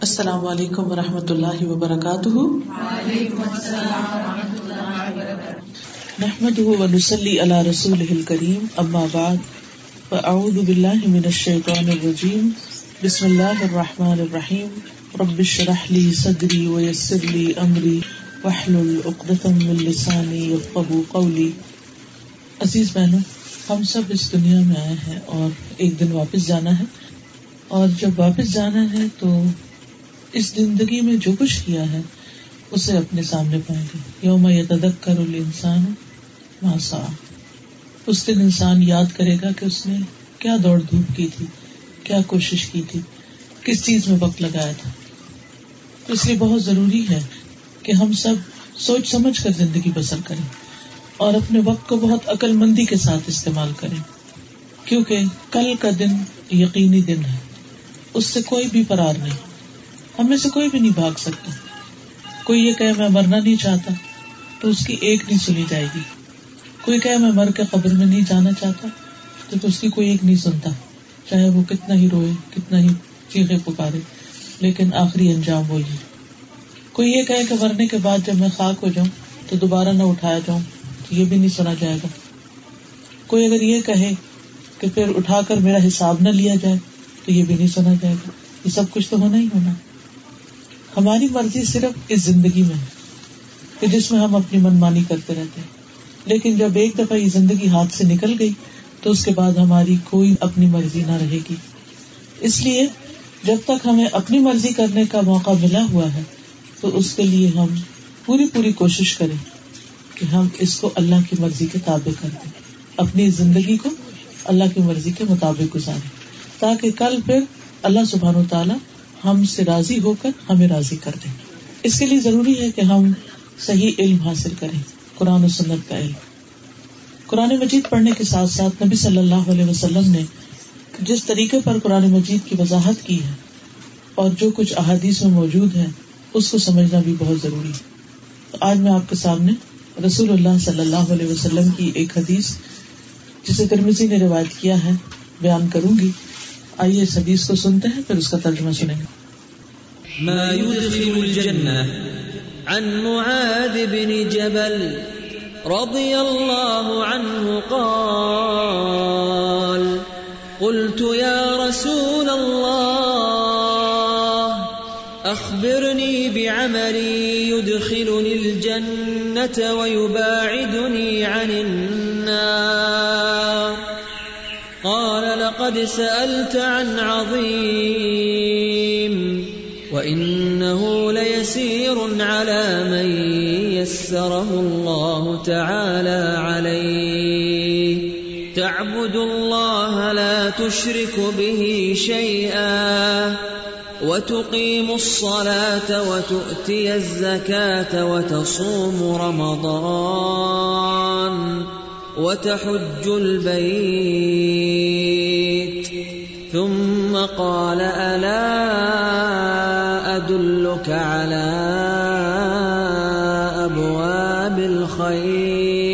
السلام علیکم و رحمۃ اللہ وبرکاتہ۔ نحمد ونسلی علی رسول کریم اما بعد فاعوذ باللہ من الشیطان الرجیم بسم اللہ الرحمن الرحیم رب اشرح لی صدری ویسر لی امری واحلل عقدۃ من لسانی یفقهوا قولی۔ عزیز بہنوں ہم سب اس دنیا میں آئے ہیں اور ایک دن واپس جانا ہے۔ اور جب واپس جانا ہے تو اس زندگی میں جو کچھ کیا ہے، اسے اپنے سامنے پائیں گے۔ یوم یا تدک کر انسان ماسا اس دن انسان یاد کرے گا کہ اس نے کیا دوڑ دھوپ کی تھی، کیا کوشش کی تھی، کس چیز میں وقت لگایا تھا۔ اس لیے بہت ضروری ہے کہ ہم سب سوچ سمجھ کر زندگی بسر کریں اور اپنے وقت کو بہت عقل مندی کے ساتھ استعمال کریں۔ کیونکہ کل کا دن یقینی دن ہے۔ اس سے کوئی بھی فرار نہیں۔ ہم میں سے کوئی بھی نہیں بھاگ سکتا۔ کوئی یہ کہ میں مرنا نہیں چاہتا تو اس کی ایک نہیں سنی جائے گی۔ کوئی کہ میں مر کے قبر میں نہیں جانا چاہتا تو اس کی کوئی ایک نہیں سنتا۔ چاہے وہ کتنا ہی روئے، کتنا ہی چیخے پکارے، لیکن آخری انجام وہی کوئی یہ کہ مرنے کے بعد جب میں خاک ہو جاؤں تو دوبارہ نہ اٹھایا جاؤں تو یہ بھی نہیں سنا جائے گا۔ کوئی اگر یہ کہے کہ پھر اٹھا کر میرا حساب نہ لیا جائے تو یہ بھی نہیں سنا جائے گا۔ یہ سب کچھ تو ہونا ہی ہونا۔ ہماری مرضی صرف اس زندگی میں ہے کہ جس میں ہم اپنی من مانی کرتے رہتے ہیں۔ لیکن جب ایک دفعہ یہ زندگی ہاتھ سے نکل گئی تو اس کے بعد ہماری کوئی اپنی مرضی نہ رہے گی۔ اس لیے جب تک ہمیں اپنی مرضی کرنے کا موقع ملا ہوا ہے تو اس کے لیے ہم پوری پوری کوشش کریں کہ ہم اس کو اللہ کی مرضی کے تابع کر دیں۔ اپنی زندگی کو اللہ کی مرضی کے مطابق گزارے تاکہ کل پھر اللہ سبحان و تعالیٰ ہم سے راضی ہو کر ہمیں راضی کر دیں۔ اس کے لیے ضروری ہے کہ ہم صحیح علم حاصل کریں۔ قرآن و سنت کا علم۔ قرآن مجید پڑھنے کے ساتھ ساتھ نبی صلی اللہ علیہ وسلم نے جس طریقے پر قرآن مجید کی وضاحت کی ہے اور جو کچھ احادیث میں موجود ہے اس کو سمجھنا بھی بہت ضروری ہے۔ تو آج میں آپ کے سامنے رسول اللہ صلی اللہ علیہ وسلم کی ایک حدیث، جسے ترمزی نے روایت کیا ہے، بیان کروں گی۔ آئیے اس حدیث کو سنتے ہیں، پھر اس کا ترجمہ سنیں گے۔ ما يدخل الجنة عن معاذ بن جبل رضي الله عنه قال، قلت يا رسول الله، أخبرني بعملي يدخلني الجنة ويباعدني عن النار. قال لقد سألت عن عظيم وإنه ليسير على من يسره الله تعالى عليه. تعبد الله لا تشرك به شيئا وتقيم الصلاة وتؤتي الزكاة وتصوم رمضان. وتحج البيت. ثم قال ألا أدلك على أبواب الخير.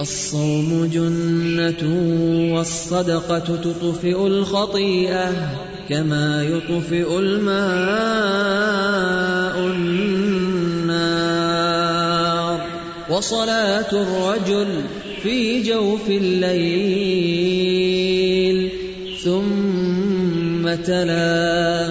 الصوم جنة والصدقة تطفئ الخطيئة كما يطفئ الماء النار. وصلاة الرجل في جوف الليل، ثم تلا.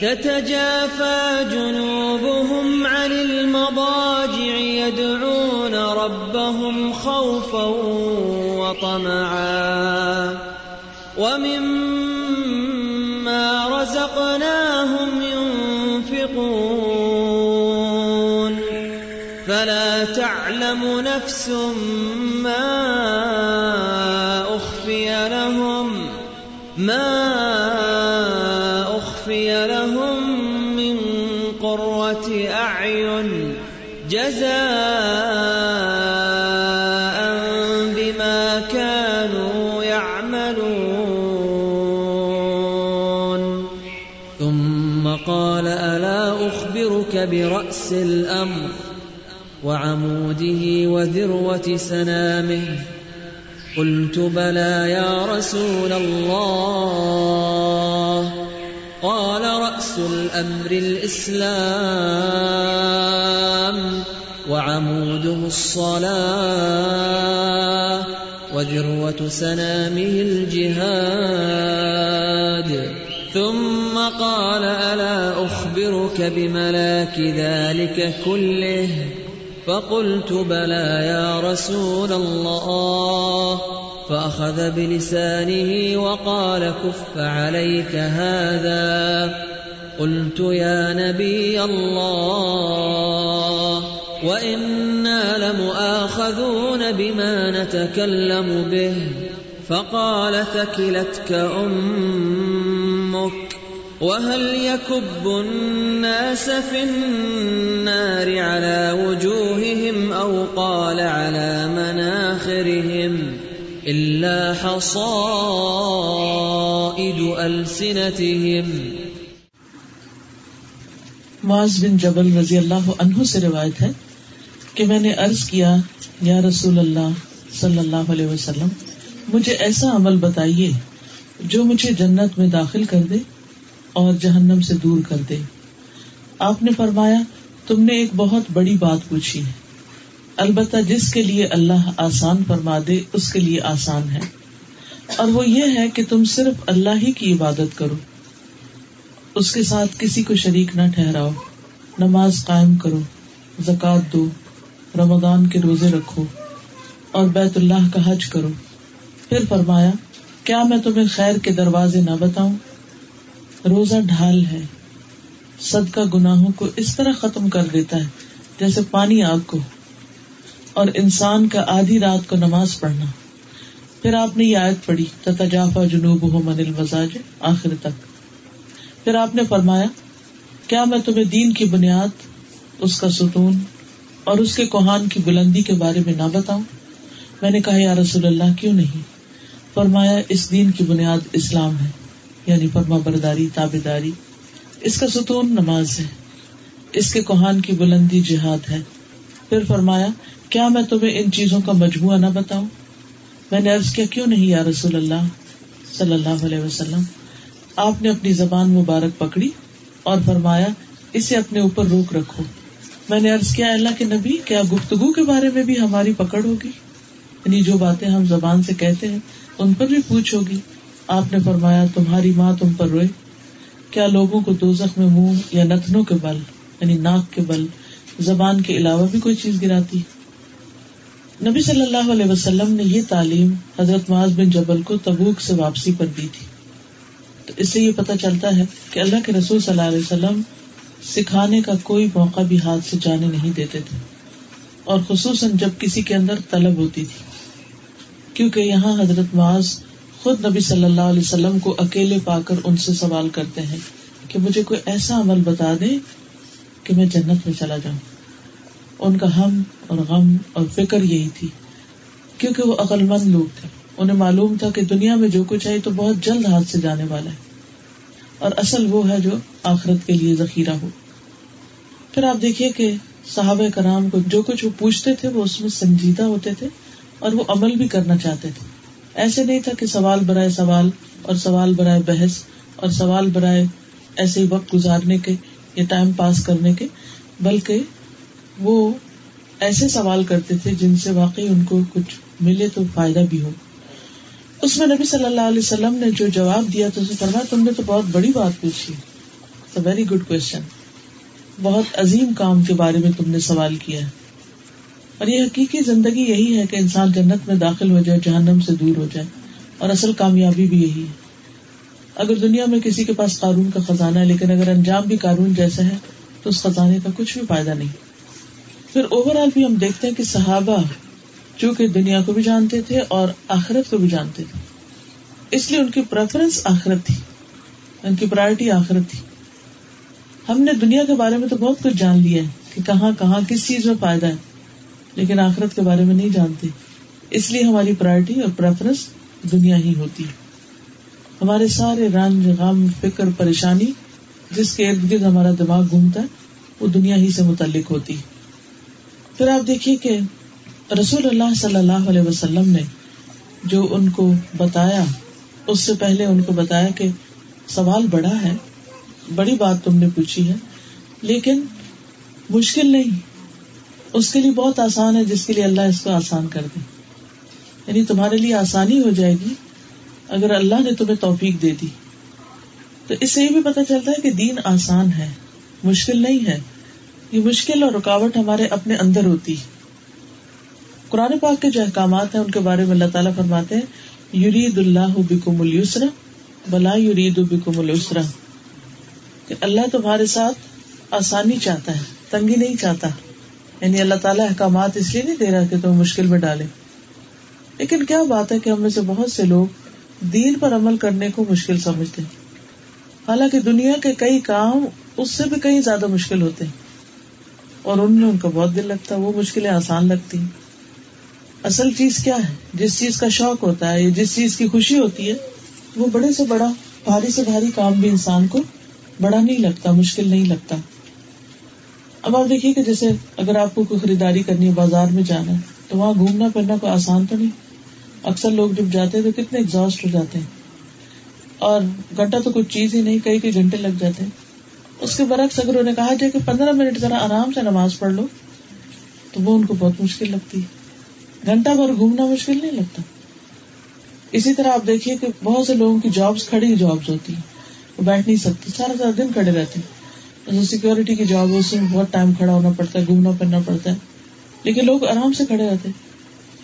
تتجافى جنوبهم عن المضاجع، يدعون ربهم خوفا وطمعا. ومما تعلم نفس ما أخفي لهم، ما أخفي لهم من قرة أعين جزاء بما كانوا يعملون. ثم قال برأس الأمر؟ وعموده وذروة سنامه قلت بلى يا رسول الله قال رأس الأمر الإسلام وعموده الصلاة وذروة سنامه الجهاد ثم قال ألا أخبرك بملاك ذلك كله فقلت بلى يا رسول الله. فأخذ بلسانه وقال كف عليك هذا. قلت يا نبي الله، وإنا لمؤاخذون بما نتكلم به. فقال ثكلتك أمك. وهل يكب الناس في النار على وجوههم أو قال على مناخرهم إلا حصائد ألسنتهم معاذ بن جبل رضی اللہ عنہ سے روایت ہے کہ میں نے عرض کیا، یا رسول اللہ صلی اللہ علیہ وسلم، مجھے ایسا عمل بتائیے جو مجھے جنت میں داخل کر دے اور جہنم سے دور کر دے۔ آپ نے فرمایا، تم نے ایک بہت بڑی بات پوچھی ہے۔ البتہ جس کے لیے اللہ آسان فرما دے، اس کے لیے آسان ہے۔ اور وہ یہ ہے کہ تم صرف اللہ ہی کی عبادت کرو۔ اس کے ساتھ کسی کو شریک نہ ٹھہراؤ۔ نماز قائم کرو زکات دو، رمضان کے روزے رکھو اور بیت اللہ کا حج کرو۔ پھر فرمایا، کیا میں تمہیں خیر کے دروازے نہ بتاؤں؟ روزہ ڈھال ہے۔ صدقہ گناہوں کو اس طرح ختم کر دیتا ہے جیسے پانی آگ کو اور انسان کا آدھی رات کو نماز پڑھنا۔ پھر آپ نے یہ آیت پڑھی تجافا جنوب ہو من المزاج آخر تک۔ پھر آپ نے فرمایا، کیا میں تمہیں دین کی بنیاد، اس کا ستون اور اس کے کوہان کی بلندی کے بارے میں نہ بتاؤں؟ میں نے کہا، یا رسول اللہ، کیوں نہیں؟ فرمایا، اس دین کی بنیاد اسلام ہے۔ یعنی فرما برداری تابے داری اس کا ستون نماز ہے، اس کے کوہان کی بلندی جہاد ہے۔ پھر فرمایا، کیا میں تمہیں ان چیزوں کا مجموعہ نہ بتاؤں؟ میں نے عرض کیا، کیوں نہیں یا رسول اللہ صلی اللہ علیہ وسلم؟ آپ نے اپنی زبان مبارک پکڑی اور فرمایا، اسے اپنے اوپر روک رکھو۔ میں نے ارض کیا اللہ کے نبی، کیا گفتگو کے بارے میں بھی ہماری پکڑ ہوگی؟ یعنی جو باتیں ہم زبان سے کہتے ہیں، ان پر بھی پوچھ ہوگی آپ نے فرمایا، تمہاری ماں تم پر روئے۔ کیا لوگوں کو دو میں منہ یا نتنوں کے بل یعنی ناک کے بل، زبان کے علاوہ بھی کوئی چیز گراتی؟ نبی صلی اللہ علیہ وسلم نے یہ تعلیم حضرت معاذ بن جبل کو تبوک سے واپسی پر دی تھی۔ تو اس سے یہ پتا چلتا ہے کہ اللہ کے رسول صلی اللہ علیہ وسلم سکھانے کا کوئی موقع بھی ہاتھ سے جانے نہیں دیتے تھے۔ اور خصوصاً جب کسی کے اندر طلب ہوتی تھی۔ کیونکہ یہاں حضرت معاذ خود نبی صلی اللہ علیہ وسلم کو اکیلے پا کر ان سے سوال کرتے ہیں کہ مجھے کوئی ایسا عمل بتا دے کہ میں جنت میں چلا جاؤں۔ ان کا ہم اور غم اور فکر یہی تھی، کیونکہ وہ عقل مند لوگ تھے۔ انہیں معلوم تھا کہ دنیا میں جو کچھ ہے تو بہت جلد ہاتھ سے جانے والا ہے۔ اور اصل وہ ہے جو آخرت کے لیے ذخیرہ ہو۔ پھر آپ دیکھیے کہ صحابہ کرام کو جو کچھ وہ پوچھتے تھے، وہ اس میں سنجیدہ ہوتے تھے اور وہ عمل بھی کرنا چاہتے تھے۔ ایسے نہیں تھا کہ سوال برائے سوال اور سوال برائے بحث اور سوال برائے ایسے وقت گزارنے کے یا ٹائم پاس کرنے کے، بلکہ وہ ایسے سوال کرتے تھے جن سے واقعی ان کو کچھ ملے تو فائدہ بھی ہو۔ اس میں نبی صلی اللہ علیہ وسلم نے جو جواب دیا تو اسے فرمایا، تم نے تو بہت بڑی بات پوچھی۔ ویری گڈ کوشچن بہت عظیم کام کے بارے میں تم نے سوال کیا ہے۔ اور یہ حقیقی زندگی یہی ہے کہ انسان جنت میں داخل ہو جائے، جہنم سے دور ہو جائے، اور اصل کامیابی بھی یہی ہے۔ اگر دنیا میں کسی کے پاس قانون کا خزانہ ہے، لیکن اگر انجام بھی قانون جیسا ہے، تو اس خزانے کا کچھ بھی فائدہ نہیں۔ پھر اوور آل بھی ہم دیکھتے ہیں کہ صحابہ چونکہ دنیا کو بھی جانتے تھے اور آخرت کو بھی جانتے تھے، اس لیے ان کی پریفرنس آخرت تھی۔ ان کی پرائرٹی آخرت تھی۔ ہم نے دنیا کے بارے میں تو بہت کچھ جان لیا ہے کہ کہاں کہاں، کس چیز میں فائدہ ہے۔ لیکن آخرت کے بارے میں نہیں جانتے۔ اس لیے ہماری پرائرٹی اور پریفرنس دنیا ہی ہوتی۔ ہے ہمارے سارے رنج، غم، فکر، پریشانی، جس کے ارد گرد ہمارا دماغ گھومتا ہے، وہ دنیا ہی سے متعلق ہوتی۔ پھر آپ دیکھیے کہ رسول اللہ صلی اللہ علیہ وسلم نے جو ان کو بتایا، اس سے پہلے ان کو بتایا کہ سوال بڑا ہے، بڑی بات تم نے پوچھی ہے، لیکن مشکل نہیں۔ اس کے لیے بہت آسان ہے جس کے لیے اللہ اس کو آسان کر دے۔ یعنی تمہارے لیے آسانی ہو جائے گی اگر اللہ نے تمہیں توفیق دے دی۔ تو اس سے یہ بھی پتا چلتا ہے کہ دین آسان ہے، مشکل نہیں ہے۔ یہ مشکل اور رکاوٹ ہمارے اپنے اندر ہوتی۔ قرآن پاک کے جو احکامات ہیں ان کے بارے میں اللہ تعالیٰ فرماتے ہیں یورید اللہ بکم السرا بلا یورید بکم السرا کہ اللہ تمہارے ساتھ آسانی چاہتا ہے، تنگی نہیں چاہتا۔ یعنی اللہ تعالیٰ احکامات اس لیے نہیں دے رہا کہ تم مشکل میں ڈالے لیکن کیا بات ہے کہ ہم میں سے بہت سے لوگ دین پر عمل کرنے کو مشکل سمجھتے ہیں۔ حالانکہ دنیا کے کئی کام اس سے بھی کئی زیادہ مشکل ہوتے ہیں۔ اور ان میں ان کا بہت دل لگتا ہے، وہ مشکلیں آسان لگتی ہیں۔ اصل چیز کیا ہے؟ جس چیز کا شوق ہوتا ہے، جس چیز کی خوشی ہوتی ہے، وہ بڑے سے بڑا، بھاری سے بھاری کام بھی انسان کو بڑا نہیں لگتا، مشکل نہیں لگتا۔ اب آپ دیکھیے کہ جیسے اگر آپ کو کوئی خریداری کرنی ہے، بازار میں جانا ہے، تو وہاں گھومنا پھرنا کوئی آسان تو نہیں؟ اکثر لوگ جب جاتے ہیں تو کتنے ایگزاسٹ ہو جاتے ہیں۔ اور گھنٹہ تو کچھ چیز ہی نہیں، کئی کئی گھنٹے لگ جاتے ہیں۔ اس کے برعکس اگر انہیں کہا جائے کہ پندرہ منٹ ذرا آرام سے نماز پڑھ لو، تو وہ ان کو بہت مشکل لگتی ہے۔ گھنٹہ بھر گھومنا مشکل نہیں لگتا۔ اسی طرح آپ دیکھیے کہ بہت سے لوگوں کی جابس کھڑی جابس ہوتی ہیں، وہ بیٹھ نہیں سکتی سارا سارا دن کھڑے رہتے ہیں۔ سیکورٹی کی جاب اس میں بہت ٹائم کھڑا ہونا پڑتا ہے، گھومنا پھرنا پڑتا ہے۔ لیکن لوگ آرام سے کھڑے رہتے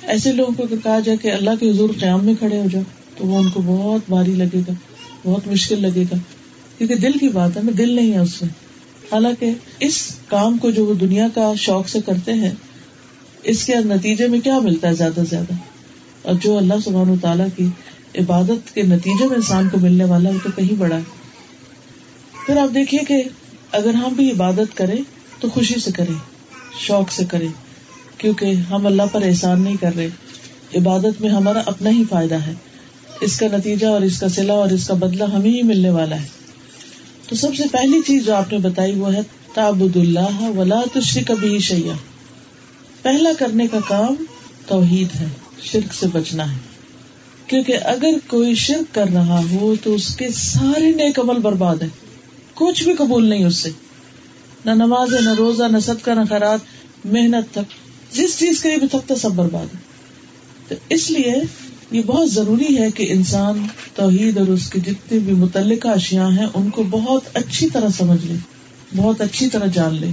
ایسے لوگوں کو کہا جائے کہ اللہ کے حضور قیام میں کھڑے ہو جاؤ، تو وہ ان کو بہت بھاری لگے گا، بہت مشکل لگے گا۔ کیونکہ دل کی بات ہے میں دل نہیں ہے اس میں۔ حالانکہ اس کام کو جو وہ دنیا کا شوق سے کرتے ہیں، اس کے نتیجے میں کیا ملتا ہے زیادہ سے زیادہ؟ اور جو اللہ سبحانہ و تعالیٰ کی عبادت کے نتیجے میں انسان کو ملنے والا وہ تو کہیں بڑا ہے۔ پھر آپ دیکھیے کہ اگر ہم بھی عبادت کریں تو خوشی سے کریں، شوق سے کریں، کیونکہ ہم اللہ پر احسان نہیں کر رہے۔ عبادت میں ہمارا اپنا ہی فائدہ ہے۔ اس کا نتیجہ اور اس کا سلا اور اس کا بدلہ ہمیں ہی ملنے والا ہے۔ تو سب سے پہلی چیز جو آپ نے بتائی وہ ہے تابد اللہ ولا تشری کبھی شیا پہلا کرنے کا کام توحید ہے، شرک سے بچنا ہے۔ کیونکہ اگر کوئی شرک کر رہا ہو تو اس کے سارے نیک عمل برباد ہے کچھ بھی قبول نہیں اس سے۔ نہ نماز ہے، نہ روزہ، نہ سب کا نہ خیرات، محنت تک۔ جس چیز کے لیے بھی تھکتا سب برباد ہے تو اس لیے یہ بہت ضروری ہے کہ انسان توحید اور اس کے جتنے بھی متعلقہ اشیاء ہیں، ان کو بہت اچھی طرح سمجھ لے، بہت اچھی طرح جان لے۔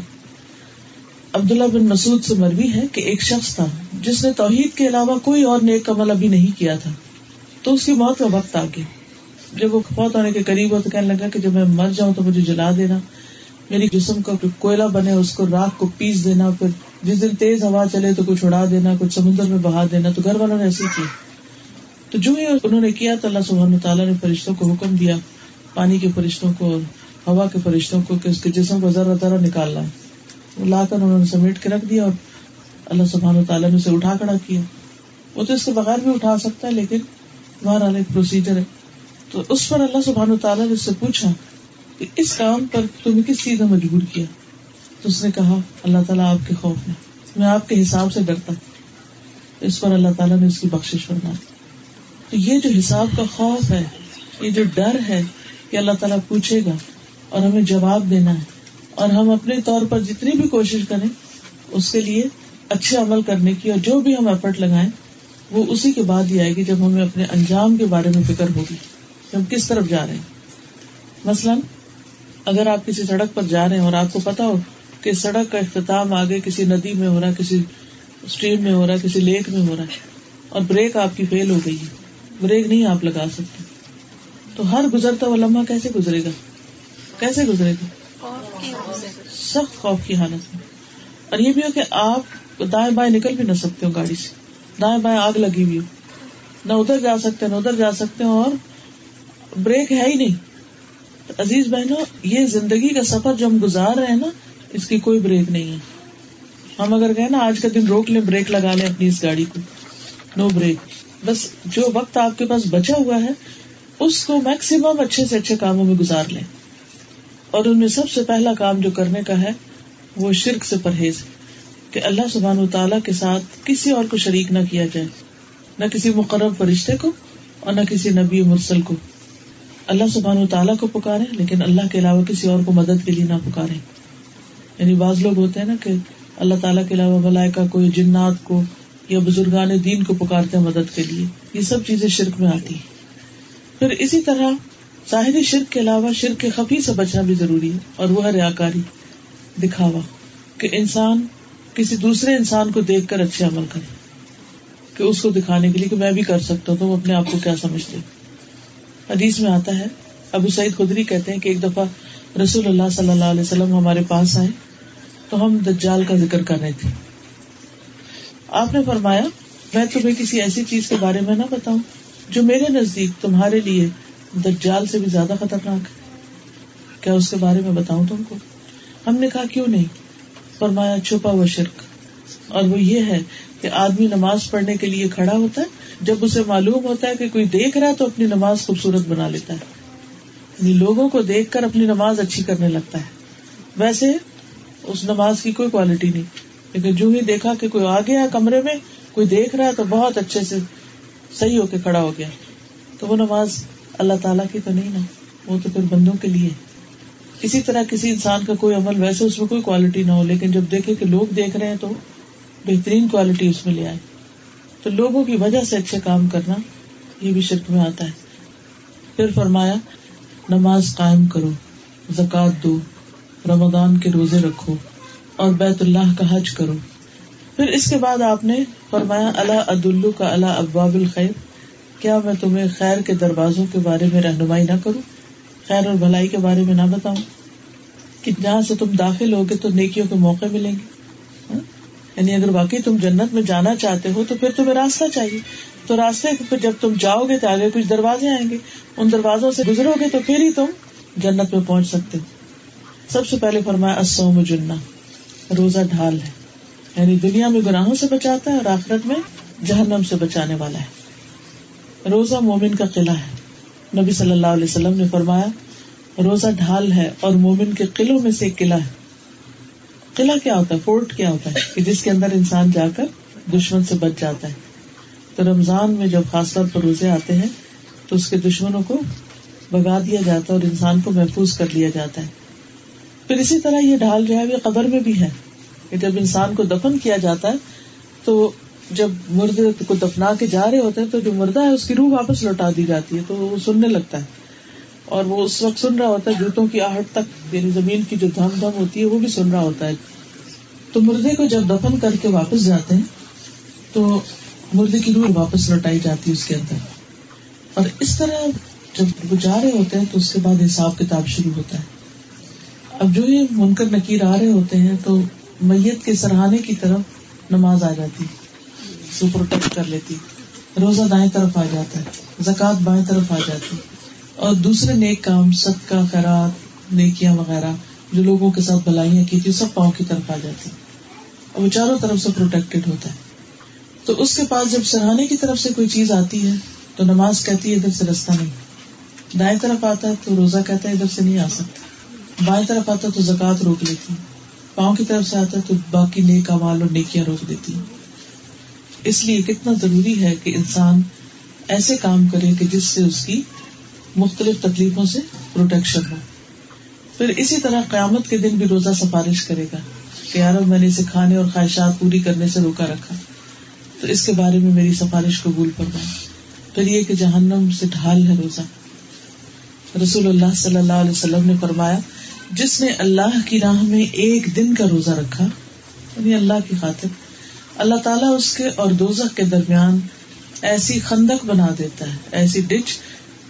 عبداللہ بن مسعود سے مروی ہے کہ ایک شخص تھا جس نے توحید کے علاوہ کوئی اور نیک عمل ابھی نہیں کیا تھا۔ تو اس کی موت کا وقت آ گیا جب وہ بہت آنے کے قریب ہو تو کہنے لگا کہ جب میں مر جاؤں تو مجھے جلا دینا۔ میری جسم کا کوئلہ بنے، اس کو راک کو پیس دینا، پھر جس دن تیز ہوا چلے تو کچھ اڑا دینا، کچھ سمندر میں بہا دینا۔ تو گھر والوں نے ایسے کیا تو جو ہی انہوں نے کیا تو اللہ سبحانہ تعالیٰ نے فرشتوں کو حکم دیا، پانی کے فرشتوں کو اور ہوا کے فرشتوں کو کہ اس کے جسم کو ذرا ذرا نکالنا۔ ہے وہ لا کر انہوں نے سمیٹ کے رکھ دیا اور اللہ سبحانہ تعالیٰ نے اسے اٹھا کھڑا کیا۔ وہ تو اس کے بغیر بھی اٹھا سکتا ہے، لیکن بہرحال ایک پروسیجر ہے۔ تو اس پر اللہ سبحانہ تعالیٰ نے اس سے پوچھا کہ اس کام پر تمہیں کس چیز نے مجبور کیا؟ تو اس نے کہا، اللہ تعالیٰ آپ کے خوف میں میں آپ کے حساب سے ڈرتا اس پر اللہ تعالیٰ نے اس کی بخش فرمائی۔ تو یہ جو حساب کا خوف ہے، یہ جو ڈر ہے کہ اللہ تعالیٰ پوچھے گا اور ہمیں جواب دینا ہے۔ اور ہم اپنے طور پر جتنی بھی کوشش کریں، اس کے لیے اچھے عمل کرنے کی اور جو بھی ہم ایفرٹ لگائیں، وہ اسی کے بعد ہی آئے گی جب ہمیں اپنے انجام کے بارے میں فکر ہوگی۔ کہ ہم کس طرف جا رہے ہیں؟ مثلاً اگر آپ کسی سڑک پر جا رہے ہیں اور آپ کو پتا ہو کہ سڑک کا اختتام آگے کسی ندی میں ہو رہا ہے کسی اسٹریم میں ہو رہا ہے کسی لیک میں ہو رہا ہے اور بریک آپ کی فیل ہو گئی ہے۔ بریک نہیں آپ لگا سکتے۔ تو ہر گزرتا ہوا لمحہ کیسے گزرے گا؟ کیسے گزرے گا؟ سخت خوف کی حالت میں اور یہ بھی ہو کہ آپ دائیں بائیں نکل بھی نہ سکتے ہو گاڑی سے۔ دائیں بائیں آگ لگی ہوئی ہو۔ نہ ادھر جا سکتے نہ ادھر جا سکتے اور بریک ہے ہی نہیں۔ عزیز بہنوں، یہ زندگی کا سفر جو ہم گزار رہے ہیں نا، اس کی کوئی بریک نہیں ہے۔ ہم اگر کہ نا، آج کا دن روک لیں، بریک لگا لیں اپنی اس گاڑی کو۔ نو بریک بس جو وقت آپ کے پاس بچا ہوا ہے، اس کو میکسیمم اچھے سے اچھے کاموں میں گزار لیں۔ اور ان میں سب سے پہلا کام جو کرنے کا ہے، وہ شرک سے پرہیز کہ اللہ سبحان و تعالیٰ کے ساتھ کسی اور کو شریک نہ کیا جائے۔ نہ کسی مقرر فرشتے کو اور نہ کسی نبی مرسل کو۔ اللہ سبحان و تعالیٰ کو پکارے، لیکن اللہ کے علاوہ کسی اور کو مدد کے لیے نہ پکارے۔ یعنی بعض لوگ ہوتے ہیں نا کہ اللہ تعالیٰ کے علاوہ ملائکہ کو جنات کو یا بزرگان دین کو پکارتے ہیں مدد کے لیے۔ یہ سب چیزیں شرک میں آتی پھر اسی طرح ظاہری شرک کے علاوہ شرک کے خفی سے بچنا بھی ضروری ہے، اور وہ ہے ریا کاری دکھاوا کہ انسان کسی دوسرے انسان کو دیکھ کر اچھے عمل کرے، کہ اس کو دکھانے کے لیے کہ میں بھی کر سکتا ہوں تو وہ اپنے آپ کو کیا سمجھتے حدیث میں آتا ہے، ابو سعید خدری کہتے ہیں کہ ایک دفعہ رسول اللہ صلی اللہ علیہ وسلم ہمارے پاس آئے تو ہم دجال کا ذکر کر رہے تھے۔ آپ نے فرمایا، میں تمہیں کسی ایسی چیز کے بارے میں نہ بتاؤں جو میرے نزدیک تمہارے لیے دجال سے بھی زیادہ خطرناک ہے۔ کیا اس کے بارے میں بتاؤں تم کو؟ ہم نے کہا، کیوں نہیں؟ فرمایا، چھپا ہوا شرک۔ اور وہ یہ ہے کہ آدمی نماز پڑھنے کے لیے کھڑا ہوتا ہے، جب اسے معلوم ہوتا ہے کہ کوئی دیکھ رہا ہے تو اپنی نماز خوبصورت بنا لیتا ہے۔ یعنی لوگوں کو دیکھ کر اپنی نماز اچھی کرنے لگتا ہے۔ ویسے اس نماز کی کوئی کوالٹی نہیں۔ لیکن جو ہی دیکھا کہ کوئی آ گیا کمرے میں، کوئی دیکھ رہا ہے تو بہت اچھے سے صحیح ہو کے کھڑا ہو گیا۔ تو وہ نماز اللہ تعالیٰ کی تو نہیں نا، وہ تو پھر بندوں کے لیے۔ اسی طرح کسی انسان کا کوئی عمل، ویسے اس میں کوئی کوالٹی نہ ہو، لیکن جب دیکھے کہ لوگ دیکھ رہے ہیں تو بہترین کوالٹی اس میں لے آئے۔ تو لوگوں کی وجہ سے اچھے کام کرنا یہ بھی شرک میں آتا ہے۔ پھر فرمایا، نماز قائم کرو زکات دو، رمضان کے روزے رکھو اور بیت اللہ کا حج کرو۔ پھر اس کے بعد آپ نے فرمایا اللہ عدالو کا اللہ ابواب الخیر۔ کیا میں تمہیں خیر کے دروازوں کے بارے میں رہنمائی نہ کروں؟ خیر اور بھلائی کے بارے میں نہ بتاؤں؟ کہ جہاں سے تم داخل ہوگے تو نیکیوں کے موقع ملیں گے۔ یعنی اگر واقعی تم جنت میں جانا چاہتے ہو تو پھر تمہیں راستہ چاہیے۔ تو راستے پھر جب تم جاؤ گے تو آگے کچھ دروازے آئیں گے۔ ان دروازوں سے گزرو گے تو پھر ہی تم جنت میں پہنچ سکتے سب سے پہلے فرمایا اسوم جنا روزہ ڈھال ہے۔ یعنی دنیا میں گناہوں سے بچاتا ہے اور آخرت میں جہنم سے بچانے والا ہے۔ روزہ مومن کا قلعہ ہے۔ نبی صلی اللہ علیہ وسلم نے فرمایا، روزہ ڈھال ہے اور مومن کے قلعوں میں سے ایک قلعہ ہے۔ قلعہ کیا ہوتا ہے؟ فورٹ کیا ہوتا ہے کہ جس کے اندر انسان جا کر دشمن سے بچ جاتا ہے۔ تو رمضان میں جب خاص طور پر روزے آتے ہیں، تو اس کے دشمنوں کو بگا دیا جاتا ہے اور انسان کو محفوظ کر لیا جاتا ہے۔ پھر اسی طرح یہ ڈھال جو ہے، یہ قبر میں بھی ہے۔ کہ جب انسان کو دفن کیا جاتا ہے، تو جب مردے کو دفنا کے جا رہے ہوتے ہیں، تو جو مردہ ہے، اس کی روح واپس لوٹا دی جاتی ہے، تو وہ سننے لگتا ہے۔ اور وہ اس وقت سن رہا ہوتا ہے جوتوں کی آہٹ تک یعنی زمین کی جو دھم دھم ہوتی ہے، وہ بھی سن رہا ہوتا ہے۔ تو مردے کو جب دفن کر کے واپس جاتے ہیں، تو مردے کی روح واپس لوٹائی جاتی ہے اس کے اندر۔ اور اس طرح جب وہ جا رہے ہوتے ہیں، تو اس کے بعد حساب کتاب شروع ہوتا ہے۔ اب جو یہ منکر نکیر آ رہے ہوتے ہیں، تو میت کے سرحانے کی طرف نماز آ جاتی، سو پروٹیکٹ کر لیتی، روزہ دائیں طرف آ جاتا ہے زکات بائیں طرف آ جاتی۔ اور دوسرے نیک کام، صدقہ، خیرات، نیکیاں وغیرہ جو لوگوں کے ساتھ بلائیاں کی تھی سب پاؤں کی طرف آ جاتی اور وہ چاروں طرف سے پروٹیکٹڈ ہوتا ہے۔ تو اس کے پاس جب سرحانے کی طرف سے کوئی چیز آتی ہے، تو نماز کہتی ہے، ادھر سے رستہ نہیں۔ دائیں طرف آتا ہے تو روزہ کہتا ہے، ادھر سے نہیں آ سکتا۔ بائیں طرف آتا تو زکات روک لیتی پاؤں کی طرف سے آتا ہے تو باقی نیک امال اور نیکیاں روک دیتی اس لیے کتنا ضروری ہے کہ انسان ایسے کام کرے کہ جس سے اس کی مختلف تکلیفوں سے پروٹیکشن ہو۔ پھر اسی طرح قیامت کے دن بھی روزہ سفارش کرے گا کہ یار میں نے اسے کھانے اور خواہشات پوری کرنے سے روکا رکھا۔ تو اس کے بارے میں میری سفارش قبول کرنا پھر یہ کہ جہنم سے ڈھال ہے روزہ۔ رسول اللہ صلی اللہ علیہ وسلم نے فرمایا، جس نے اللہ کی راہ میں ایک دن کا روزہ رکھا یعنی اللہ کی خاطر، اللہ تعالیٰ اس کے اور دوزخ کے درمیان ایسی خندق بنا دیتا ہے، ایسی ڈچ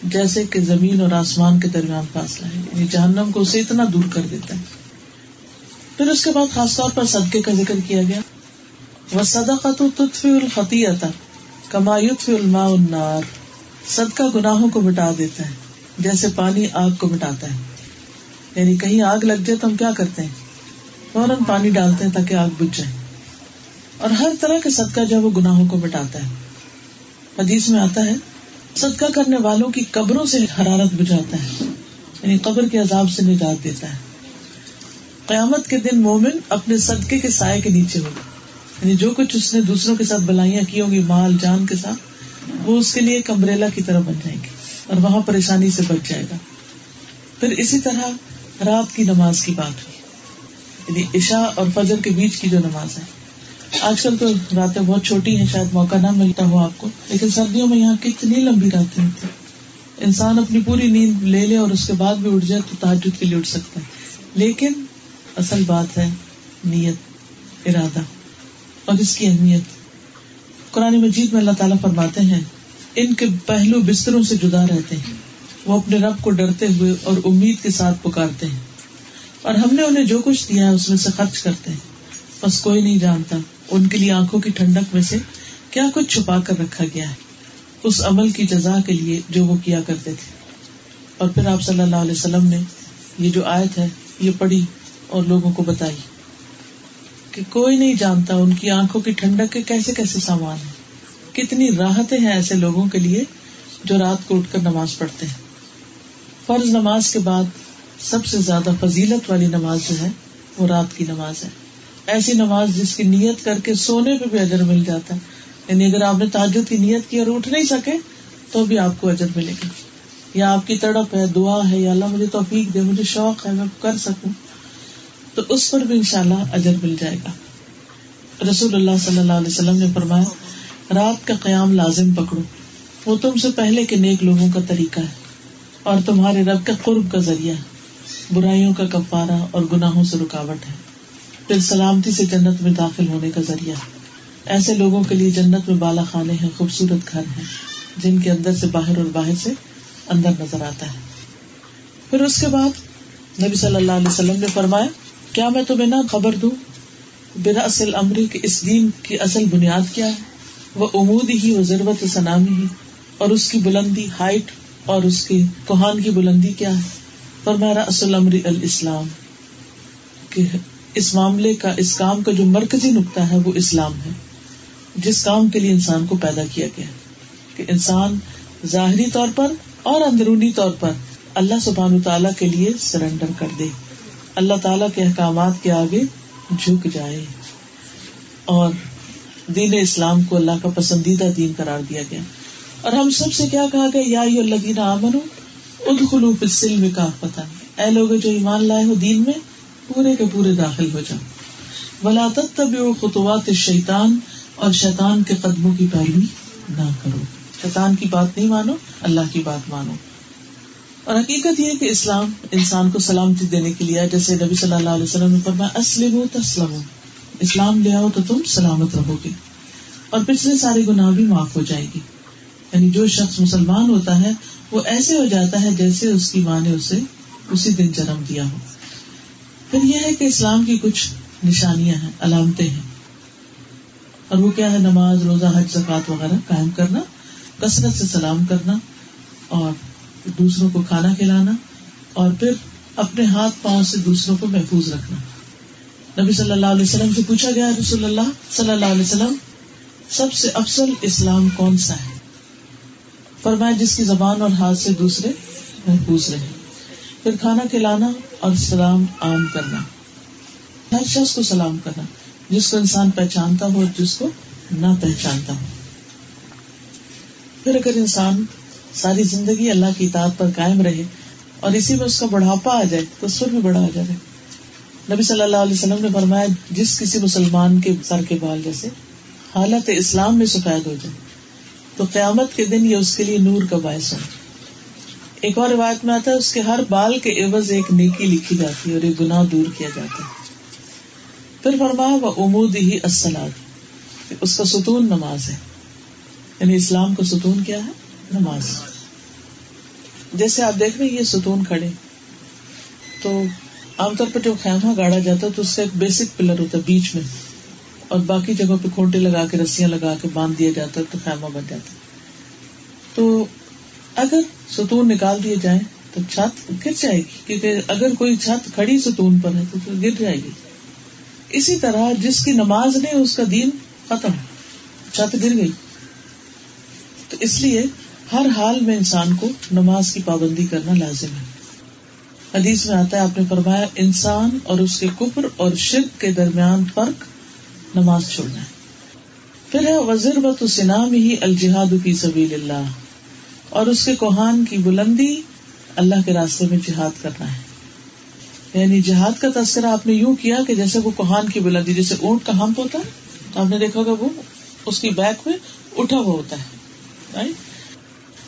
جیسے کہ زمین اور آسمان کے درمیان فاصلہ ہے یعنی جہنم کو اسے اتنا دور کر دیتا ہے۔ پھر اس کے بعد خاص طور پر صدقے کا ذکر کیا گیا۔ وہ صدقہ تو تطفی الفتی آتا کما یطفی النار۔ صدقہ گناہوں کو مٹا دیتا ہے، جیسے پانی آگ کو مٹاتا ہے۔ یعنی کہیں آگ لگ جائے تو ہم کیا کرتے ہیں؟ فوراً پانی ڈالتے ہیں تاکہ آگ بجھ جائے۔ اور ہر طرح کا صدقہ جو ہے وہ گناہوں کو مٹاتا ہے۔ حدیث میں آتا ہے صدقہ کرنے والوں کی قبروں سے حرارت بجھاتا ہے یعنی قبر کے عذاب سے نجات دیتا ہے۔ قیامت کے دن مومن اپنے صدقے کے سائے کے نیچے ہوگا۔ یعنی جو کچھ اس نے دوسروں کے ساتھ بلائیاں کی ہوں گی، مال، جان کے ساتھ، وہ اس کے لیے ایک امبریلا کی طرح بن جائیں گی اور وہاں پریشانی سے بچ جائے گا۔ پھر اسی طرح رات کی نماز کی بات ہوئی۔ یعنی عشاء اور فجر کے بیچ کی جو نماز ہے آج کل تو راتیں بہت چھوٹی ہیں، شاید موقع نہ ملتا ہو آپ کو، لیکن سردیوں میں یہاں کتنی لمبی راتیں ہوتی انسان اپنی پوری نیند لے لے اور اس کے بعد بھی اٹھ جائے تو تحجد کے لیے اٹھ سکتا ہے۔ لیکن اصل بات ہے نیت، ارادہ اور اس کی اہمیت۔ قرآن مجید میں اللہ تعالیٰ فرماتے ہیں، ان کے پہلو بستروں سے جدا رہتے ہیں۔ وہ اپنے رب کو ڈرتے ہوئے اور امید کے ساتھ پکارتے ہیں۔ اور ہم نے انہیں جو کچھ دیا ہے، اس میں سے خرچ کرتے ہیں۔ بس کوئی نہیں جانتا۔ ان کے لیے آنکھوں کی ٹھنڈک میں سے کیا کچھ چھپا کر رکھا گیا ہے۔ اس عمل کی جزا کے لیے جو وہ کیا کرتے تھے۔ اور پھر آپ صلی اللہ علیہ وسلم نے یہ جو آیت ہے، یہ پڑھی اور لوگوں کو بتائی کہ کوئی نہیں جانتا ان کی آنکھوں کی ٹھنڈک کے کیسے کیسے سامان ہے کتنی راحتیں ہیں ایسے لوگوں کے لیے جو رات کو اٹھ کر نماز پڑھتے ہیں۔ فرض نماز کے بعد سب سے زیادہ فضیلت والی نماز جو ہے، وہ رات کی نماز ہے۔ ایسی نماز جس کی نیت کر کے سونے پہ بھی اجر مل جاتا ہے۔ یعنی اگر آپ نے تاجر کی نیت کی اور اٹھ نہیں سکے، تو بھی آپ کو اجر ملے گا۔ یا آپ کی تڑپ ہے، دعا ہے، یا اللہ مجھے توفیق دے، مجھے شوق ہے، میں کر سکوں، تو اس پر بھی ان شاء اللہ اجر مل جائے گا۔ رسول اللہ صلی اللہ علیہ وسلم نے فرمایا، رات کا قیام لازم پکڑو۔ وہ تم سے پہلے کے نیک لوگوں کا طریقہ ہے، اور تمہارے رب کا قرب کا ذریعہ برائیوں کا کپارا اور گناہوں سے رکاوٹ ہے۔ پھر سلامتی سے جنت میں داخل ہونے کا ذریعہ ایسے لوگوں کے لیے جنت میں بالا خانے ہیں، خوبصورت گھر ہیں، جن کے اندر سے باہر اور باہر سے اندر نظر آتا ہے۔ پھر اس کے بعد نبی صلی اللہ علیہ وسلم نے فرمایا، کیا میں تمہیں نہ خبر دوں؟ بنا اصل امری کے اس دین کی اصل بنیاد کیا ہے؟ وہ امود ہی وہ ضرورت سنامی ہی۔ اور اس کی بلندی، ہائٹ اور اس کی کوہان کی بلندی کیا ہے؟ پر میرا اصل امری الاسلام، کہ اس معاملے کا، اس کام کا جو مرکزی نقطہ ہے، وہ اسلام ہے۔ جس کام کے لیے انسان کو پیدا کیا گیا کہ انسان ظاہری طور پر اور اندرونی طور پر اللہ سبحان تعالیٰ کے لیے سرینڈر کر دے۔ اللہ تعالیٰ کے احکامات کے آگے جھک جائے۔ اور دین اسلام کو اللہ کا پسندیدہ دین قرار دیا گیا۔ اور ہم سب سے کیا کہا گیا؟ یا اللہ دینا امن اد خلوف کا پتہ اے لوگ جو ایمان لائے ہو دین میں پورے کے پورے داخل ہو جاؤ بلا تب خطوات شیتان اور شیتان کے قدموں کی پیروی نہ کرو۔ شیتان کی بات نہیں مانو، اللہ کی بات مانو۔ اور حقیقت یہ کہ اسلام انسان کو سلامتی دینے کے لیے جیسے نبی صلی اللہ علیہ وسلم نے فرمایا اسلم ہو تسلم اسلام لے آؤ تو تم سلامت رہو گے۔ اور پچھلے سارے گناہ بھی معاف ہو جائے گی یعنی جو شخص مسلمان ہوتا ہے، وہ ایسے ہو جاتا ہے جیسے اس کی ماں نے اسے اسی دن جنم دیا ہو۔ پھر یہ ہے کہ اسلام کی کچھ نشانیاں ہیں، علامتیں ہیں۔ اور وہ کیا ہے؟ نماز، روزہ، حج زکات وغیرہ قائم کرنا، کثرت سے سلام کرنا اور دوسروں کو کھانا کھلانا اور پھر اپنے ہاتھ پاؤں سے دوسروں کو محفوظ رکھنا۔ نبی صلی اللہ علیہ وسلم سے پوچھا گیا رسول اللہ، صلی اللہ علیہ وسلم، سب سے افسل اسلام کون سا ہے؟ فرمایا، جس کی زبان اور ہاتھ سے دوسرے محفوظ رہے پھر کھانا کھلانا اور سلام عام کرنا۔ ہر شخص کو سلام کرنا۔ جس کو انسان پہچانتا ہو اور جس کو نہ پہچانتا ہو۔ پھر اگر انسان ساری زندگی اللہ کی اطاعت پر قائم رہے اور اسی میں اس کا بڑھاپا آ جائے تو سر بھی بڑا آ جائے۔ نبی صلی اللہ علیہ وسلم نے فرمایا، جس کسی مسلمان کے سر کے بال جیسے حالت اسلام میں سفید ہو جائے، تو قیامت کے دن یہ اس کے لیے نور کا باعث ہو۔ ایک اور روایت میں آتا ہے، اس کے ہر بال کے عوض ایک نیکی لکھی جاتی ہے اور ایک گناہ دور کیا جاتا ہے۔ پھر فرمایا وہ امود ہی اسلاد اس کا ستون نماز ہے۔ یعنی اسلام کا ستون کیا ہے؟ نماز۔ جیسے آپ دیکھ رہے یہ ستون کھڑے۔ تو عام طور پر جو خیمہ گاڑا جاتا ہے، تو اس کا ایک بیسک پلر ہوتا ہے بیچ میں۔ اور باقی جگہوں پہ کھونٹے لگا کے، رسیاں لگا کے باندھ دیا جاتا ہے تو خیمہ بن جاتا ہے۔ تو اگر ستون نکال دیے جائیں تو چھت گر جائے گی، کیونکہ اگر کوئی چھت کھڑی ستون پر ہے تو گر جائے گی۔ اسی طرح جس کی نماز نے اس کا دین ختم، چھت گر گئی۔ تو اس لیے ہر حال میں انسان کو نماز کی پابندی کرنا لازم ہے۔ حدیث میں آتا ہے، آپ نے فرمایا، انسان اور اس کے کفر اور شرک کے درمیان فرق نماز چھوڑنا ہے۔ پھر ہے وزیر بت سنام ہی الجہاد کی سبیل اللہ اور اس کے کوہان کی بلندی اللہ کے راستے میں جہاد کرنا ہے۔ یعنی جہاد کا تذکرہ آپ نے یوں کیا کہ جیسے وہ کوہان کی بلندی، جیسے اونٹ کا ہمپ ہوتا ہے، تو آپ نے دیکھا ہوگا وہ اس کی بیک میں اٹھا ہوا ہوتا ہے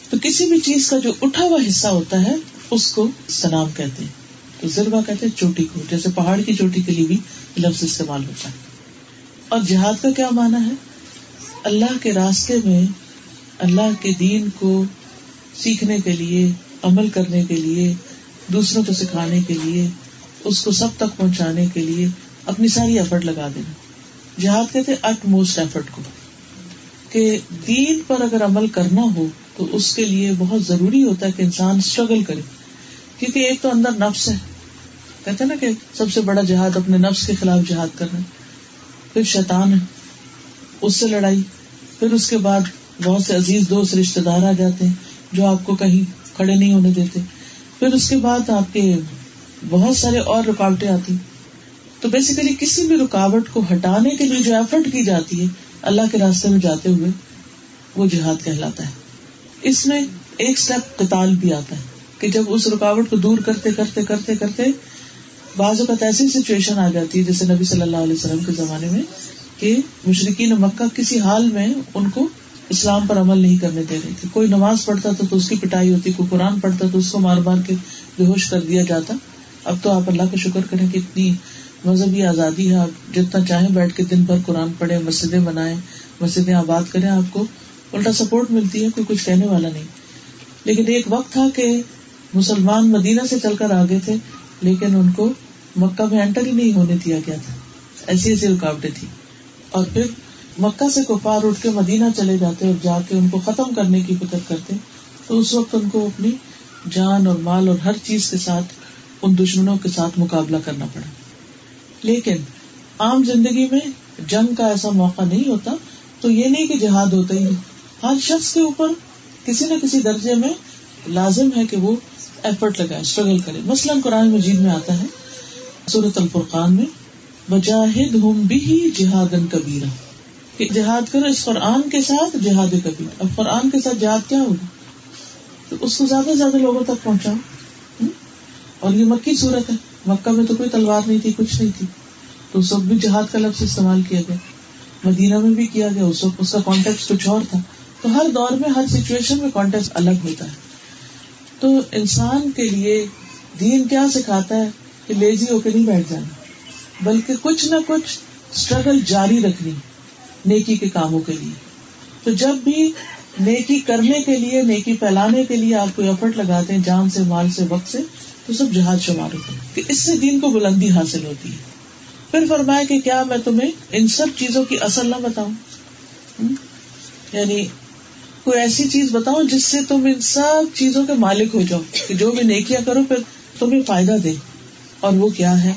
تو کسی بھی چیز کا جو اٹھا ہوا حصہ ہوتا ہے، اس کو سلام کہتے ہیں۔ تو ذربا کہتے ہیں چوٹی کو، جیسے پہاڑ کی چوٹی کے لیے بھی لفظ استعمال ہوتا ہے۔ اور جہاد کا کیا مانا ہے؟ اللہ کے راستے میں اللہ کے دین کو سیکھنے کے لیے، عمل کرنے کے لیے، دوسروں کو سکھانے کے لیے، اس کو سب تک پہنچانے کے لیے اپنی ساری ایفرٹ لگا دینا۔ جہاد کہتے اٹ موسٹ ایفرٹ کو۔ کہ دین پر اگر عمل کرنا ہو تو اس کے لیے بہت ضروری ہوتا ہے کہ انسان اسٹرگل کرے۔ کیونکہ ایک تو اندر نفس ہے۔ کہتے نا کہ سب سے بڑا جہاد اپنے نفس کے خلاف جہاد کرنا۔ پھر شیطان ہے، اس سے لڑائی۔ پھر اس کے بعد بہت سے عزیز دوست رشتے دار آ جاتے ہیں۔ جو آپ کو کہیں کھڑے نہیں ہونے دیتے۔ پھر اس کے بعد آپ کے بہت سارے اور رکاوٹیں آتی۔ تو بیسیکلی کسی بھی رکاوٹ کو ہٹانے کے لیے جو ایفرٹ کی جاتی ہے، اللہ کے راستے میں جاتے ہوئے وہ جہاد کہلاتا ہے۔ اس میں ایک اسٹیپ قتال بھی آتا ہے کہ جب اس رکاوٹ کو دور کرتے کرتے کرتے کرتے بعض اوقات ایسی سچویشن آ جاتی ہے جیسے نبی صلی اللہ علیہ وسلم کے زمانے میں کہ مشرقین مکہ کسی حال میں ان کو اسلام پر عمل نہیں کرنے دے رہے تھے کوئی نماز پڑھتا تھا تو اس کی پٹائی ہوتی، کوئی قرآن پڑھتا تو اس کو مار مار کے بے ہوش کر دیا جاتا۔ اب تو آپ اللہ کا شکر کریں کہ اتنی مذہبی آزادی ہے۔ آپ جتنا چاہیں بیٹھ کے دن بھر قرآن پڑھے مسجدیں بنائے مسجدیں آباد کریں، آپ کو الٹا سپورٹ ملتی ہے، کوئی کچھ کہنے والا نہیں۔ لیکن ایک وقت تھا کہ مسلمان مدینہ سے چل کر آگے تھے، لیکن ان کو مکہ میں انٹر ہی نہیں ہونے دیا گیا تھا۔ ایسی ایسی رکاوٹیں تھی اور پھر مکہ سے کفار اٹھ کے مدینہ چلے جاتے اور جا کے ان کو ختم کرنے کی فکر کرتے تو اس وقت ان کو اپنی جان اور مال اور ہر چیز کے ساتھ، ان دشمنوں کے ساتھ مقابلہ کرنا پڑا۔ لیکن عام زندگی میں جنگ کا ایسا موقع نہیں ہوتا، تو یہ نہیں کہ جہاد ہوتا ہی ہر شخص کے اوپر کسی نہ کسی درجے میں لازم ہے کہ وہ ایفرٹ لگائے اسٹرگل کرے۔ مثلاً قرآن مجید میں آتا ہے سورت الفرقان میں بجاہد ہوں بھی جہاد کبیرہ کہ جہاد کرو، اس قرآن کے ساتھ جہاد کبیر اب قرآن کے ساتھ جہاد کیا ہوگا؟ تو اس کو زیادہ سے زیادہ لوگوں تک پہنچاؤ۔ اور یہ مکی صورت ہے۔ مکہ میں تو کوئی تلوار نہیں تھی، کچھ نہیں تھی۔ تو اس وقت بھی جہاد کا لفظ استعمال کیا گیا۔ مدینہ میں بھی کیا گیا۔ اس وقت اس کا کانٹیکٹ کچھ اور تھا۔ تو ہر دور میں، ہر سچویشن میں کانٹیکٹ الگ ہوتا ہے۔ تو انسان کے لیے دین کیا سکھاتا ہے کہ لیزی ہو کے نہیں بیٹھ جانا، بلکہ کچھ نہ کچھ اسٹرگل جاری رکھنی۔ نیکی کے کاموں کے لیے۔ تو جب بھی نیکی کرنے کے لیے، نیکی پھیلانے کے لیے آپ کو ایفرٹ لگاتے ہیں، جان سے، مال سے، وقت سے، تو سب جہاد شمار ہوتے ہیں۔ کہ اس سے دین کو بلندی حاصل ہوتی ہے۔ پھر فرمایا کہ کیا میں تمہیں ان سب چیزوں کی اصل نہ بتاؤں؟ یعنی کوئی ایسی چیز بتاؤ جس سے تم ان سب چیزوں کے مالک ہو جاؤ۔ کہ جو بھی نیکیاں کرو، پھر تمہیں فائدہ دے۔ اور وہ کیا ہے؟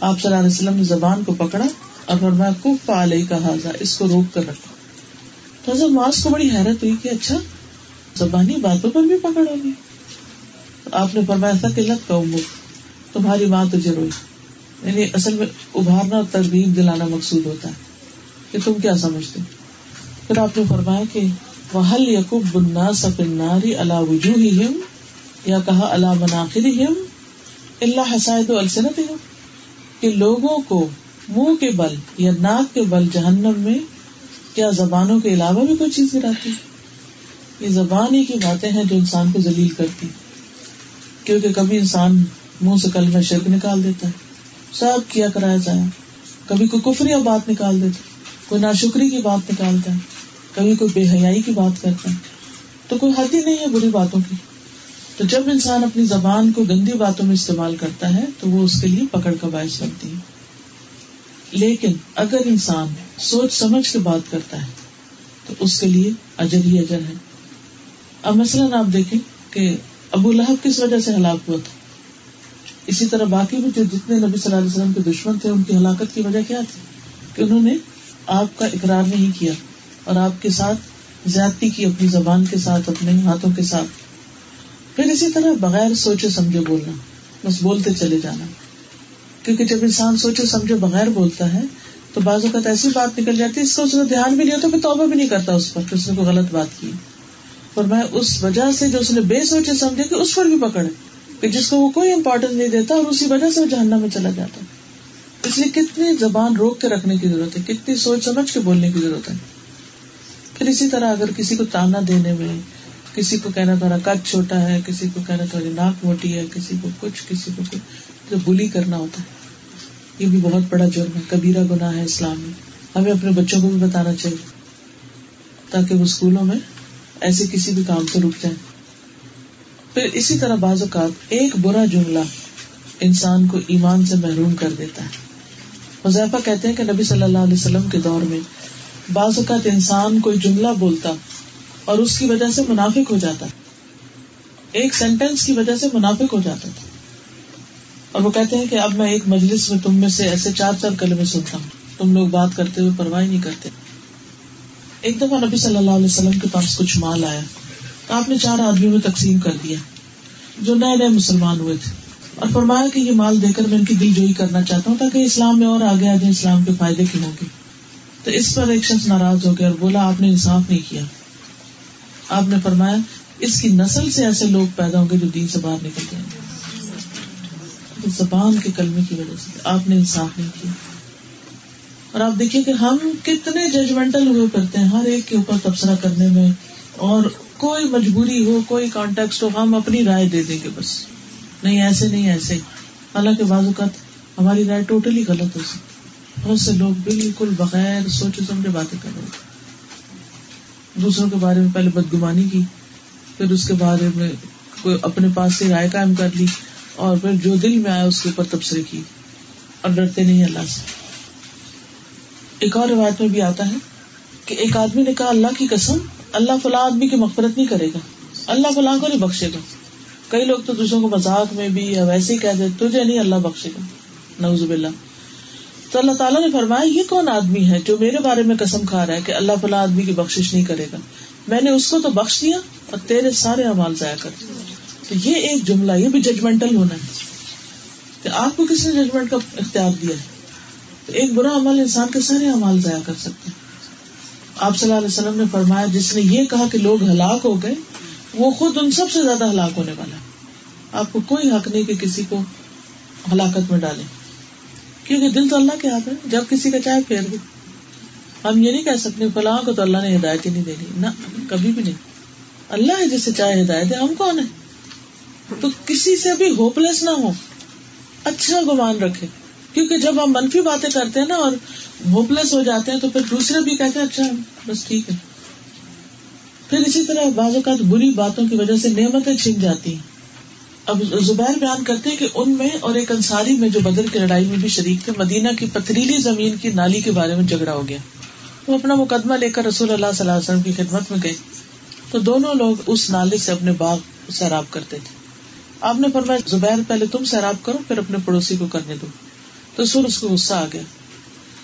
آپ صلی اللہ علیہ وسلم نے زبان کو پکڑا۔ اور فرمایا کف علیہ کا حاضہ اس کو روک کر رکھا تو حضرت معاذ کو بڑی حیرت ہوئی کہ اچھا زبانی باتوں پر بھی پکڑ ہوگی۔ آپ نے فرمایا تھا قلت کا عمر تمہاری ماں تجھے روئی یعنی اصل میں ابھارنا اور ترغیب دلانا مقصود ہوتا ہے کہ تم کیا سمجھتے پھر آپ نے فرمایا کہ وحل یقب بننا سفناری اللہ وجوہ یا کہا اللہ مناخر اللہ حسائد السنت کہ لوگوں کو منہ کے بل یا ناک کے بل جہنم میں، کیا زبانوں کے علاوہ بھی کوئی چیز گراتی یہ زبان ہی کی باتیں ہیں جو انسان کو ذلیل کرتی۔ کیونکہ کبھی انسان منہ سے کل میں شرک نکال دیتا۔ ہے سب کیا کرایا جائے۔ کبھی کوئی کفری بات نکال دیتا۔ کوئی ناشکری کی بات نکالتا ہے کبھی کوئی بے حیائی کی بات کرتا۔ ہے تو کوئی حد ہی نہیں ہے بری باتوں کی۔ تو جب انسان اپنی زبان کو گندی باتوں میں استعمال کرتا ہے، تو وہ اس کے لیے پکڑ کا باعث بنتی ہے۔ لیکن اگر انسان سوچ سمجھ کے بات کرتا ہے، تو اس کے لیے اجر ہی اجر ہے۔ اب مثلاً آپ دیکھیں کہ ابو لہب کس وجہ سے ہلاک ہوا تھا؟ اسی طرح باقی بھی جو جتنے نبی صلی اللہ علیہ وسلم کے دشمن تھے، ان کی ہلاکت کی وجہ کیا تھی؟ کہ انہوں نے آپ کا اقرار نہیں کیا اور آپ کے ساتھ زیادتی کی اپنی زبان کے ساتھ، اپنے ہاتھوں کے ساتھ۔ پھر اسی طرح بغیر سوچے سمجھے بولنا، بس بولتے چلے جانا۔ کیونکہ جب انسان سوچے سمجھے بغیر بولتا ہے، تو بعض اوقات ایسی بات نکل جاتی ہے، اس کو اس میں دھیان بھی نہیں ہوتا توبہ بھی نہیں کرتا اس پر کہ اس نے کوئی غلط بات کی۔ اور میں اس وجہ سے جو اس نے بے سوچے سمجھے کہ اس پر بھی پکڑے، کہ جس کو وہ کوئی امپورٹینس نہیں دیتا اور اسی وجہ سے وہ جہنم میں چلا جاتا۔ اس لیے کتنی زبان روک کے رکھنے کی ضرورت ہے، کتنی سوچ سمجھ کے بولنے کی ضرورت ہے۔ پھر اسی طرح اگر کسی کو تانا دینے میں، کسی کو کہنا تھوڑا کچ چھوٹا ہے، کسی کو کہنا تھوڑی ناک موٹی ہے، کسی کو کچھ، کسی کو کچھ جو بلی کرنا ہوتا ہے۔ یہ بھی بہت بڑا جرم ہے، کبیرہ گناہ ہے اسلام میں۔ ہمیں اپنے بچوں کو بھی بتانا چاہیے تاکہ وہ اسکولوں میں ایسے کسی بھی کام سے رک جائیں۔ پھر اسی طرح بعض اوقات ایک برا جملہ انسان کو ایمان سے محروم کر دیتا ہے۔ حذیفہ کہتے ہیں کہ نبی صلی اللہ علیہ وسلم کے دور میں بعض اوقات انسان کوئی جملہ بولتا اور اس کی وجہ سے منافق ہو جاتا۔ ایک سینٹینس کی وجہ سے منافق ہو جاتا تھا۔ اور وہ کہتے ہیں کہ اب میں ایک مجلس میں تم میں سے ایسے چار چار کلمے سنتا ہوں۔ تم لوگ بات کرتے ہوئے پرواہ نہیں کرتے۔ ایک دفعہ نبی صلی اللہ علیہ وسلم کے پاس کچھ مال آیا۔ تو آپ نے چار آدمی میں تقسیم کر دیا۔ جو نئے نئے مسلمان ہوئے تھے۔ اور فرمایا کہ یہ مال دے کر میں ان کی دل جوئی کرنا چاہتا ہوں تاکہ اسلام میں اور آگے آگے اسلام کے فائدے کی ہوں گے۔ تو اس پر ایک شخص ناراض ہو گیا اور بولا، آپ نے انصاف نہیں کیا۔ آپ نے فرمایا، اس کی نسل سے ایسے لوگ پیدا ہوں گے جو دین سے باہر نکل جائیں گے کی زبان کے کلمے کی وجہ سے، آپ نے انصاف نہیں کیا۔ اور آپ دیکھیے کہ ہم کتنے ججمنٹل ہوئے کرتے ہیں، ہر ایک کے اوپر تبصرہ کرنے میں، اور کوئی مجبوری ہو، کوئی کانٹیکٹ ہو، ہم اپنی رائے دے دیں گے بس۔ نہیں، ایسے نہیں، ایسے۔ حالانکہ بعض اوقات ہماری رائے ٹوٹلی غلط ہو سکتی بہت سے لوگ بالکل بغیر سوچے سمجھے باتیں کر رہے ہیں۔ دوسروں کے بارے میں پہلے بدگمانی کی، پھر اس کے بارے میں کوئی اپنے پاس سے رائے قائم کر لی۔ اور پھر جو دل میں آیا اس کے اوپر تبصرے کی اور ڈرتے نہیں اللہ سے۔ ایک اور روایت میں بھی آتا ہے کہ ایک آدمی نے کہا، اللہ کی قسم، اللہ فلاں آدمی کی مغفرت نہیں کرے گا۔ اللہ فلاں کو نہیں بخشے گا۔ کئی لوگ تو دوسروں کو مذاق میں بھی یا ویسے ہی کہہ تجھے نہیں اللہ بخشے گا۔ نوزب اللہ تو اللہ تعالیٰ نے فرمایا، یہ کون آدمی ہے جو میرے بارے میں قسم کھا رہا ہے کہ اللہ فلاں آدمی کی بخش نہیں کرے گا؟ میں نے اس کو تو بخش دیا اور تیرے سارے امال ضائع کر دیا تو یہ ایک جملہ یہ بھی ججمنٹل ہونا ہے۔ کہ آپ کو کس نے ججمنٹ کا اختیار دیا ہے؟ ایک برا عمل انسان کے سارے امال ضائع کر سکتے آپ صلی اللہ علیہ وسلم نے فرمایا، جس نے یہ کہا کہ لوگ ہلاک ہو گئے، وہ خود ان سب سے زیادہ ہلاک ہونے والا آپ کو کوئی حق نہیں کہ کسی کو ہلاکت میں ڈالے۔ کیونکہ دل تو اللہ کے ہاتھ ہے، جب کسی کا چائے پھیر دے۔ ہم یہ نہیں کہہ سکتے فلاں کو تو اللہ نے ہدایت ہی نہیں دینی۔ نہ، کبھی بھی نہیں۔ اللہ ہے جسے چاہے ہدایت ہے ہم کون ہے تو کسی سے بھی ہوپ لیس نہ ہو اچھا گمان رکھے۔ کیونکہ جب ہم منفی باتیں کرتے ہیں نا اور ہوپ لیس ہو جاتے ہیں تو پھر دوسرے بھی کہتے ہیں اچھا بس ٹھیک ہے۔ پھر اسی طرح بعض اوقات بری باتوں کی وجہ سے نعمتیں چھن جاتی ہیں۔ اب زبیر بیان کرتے ہیں کہ ان میں اور ایک انصاری میں جو بدر کی لڑائی میں بھی شریک تھے، مدینہ کی پتریلی زمین کی نالی کے بارے میں جھگڑا ہو گیا۔ وہ اپنا مقدمہ لے کر رسول اللہ صلی اللہ علیہ وسلم کی خدمت میں گئے۔ تو دونوں لوگ اس نالے سے اپنے باغ سیراب کرتے تھے۔ آپ نے فرمایا، زبیر پہلے تم سیراب کرو، پھر اپنے پڑوسی کو کرنے دو۔ تو سر اس کو غصہ آ گیا۔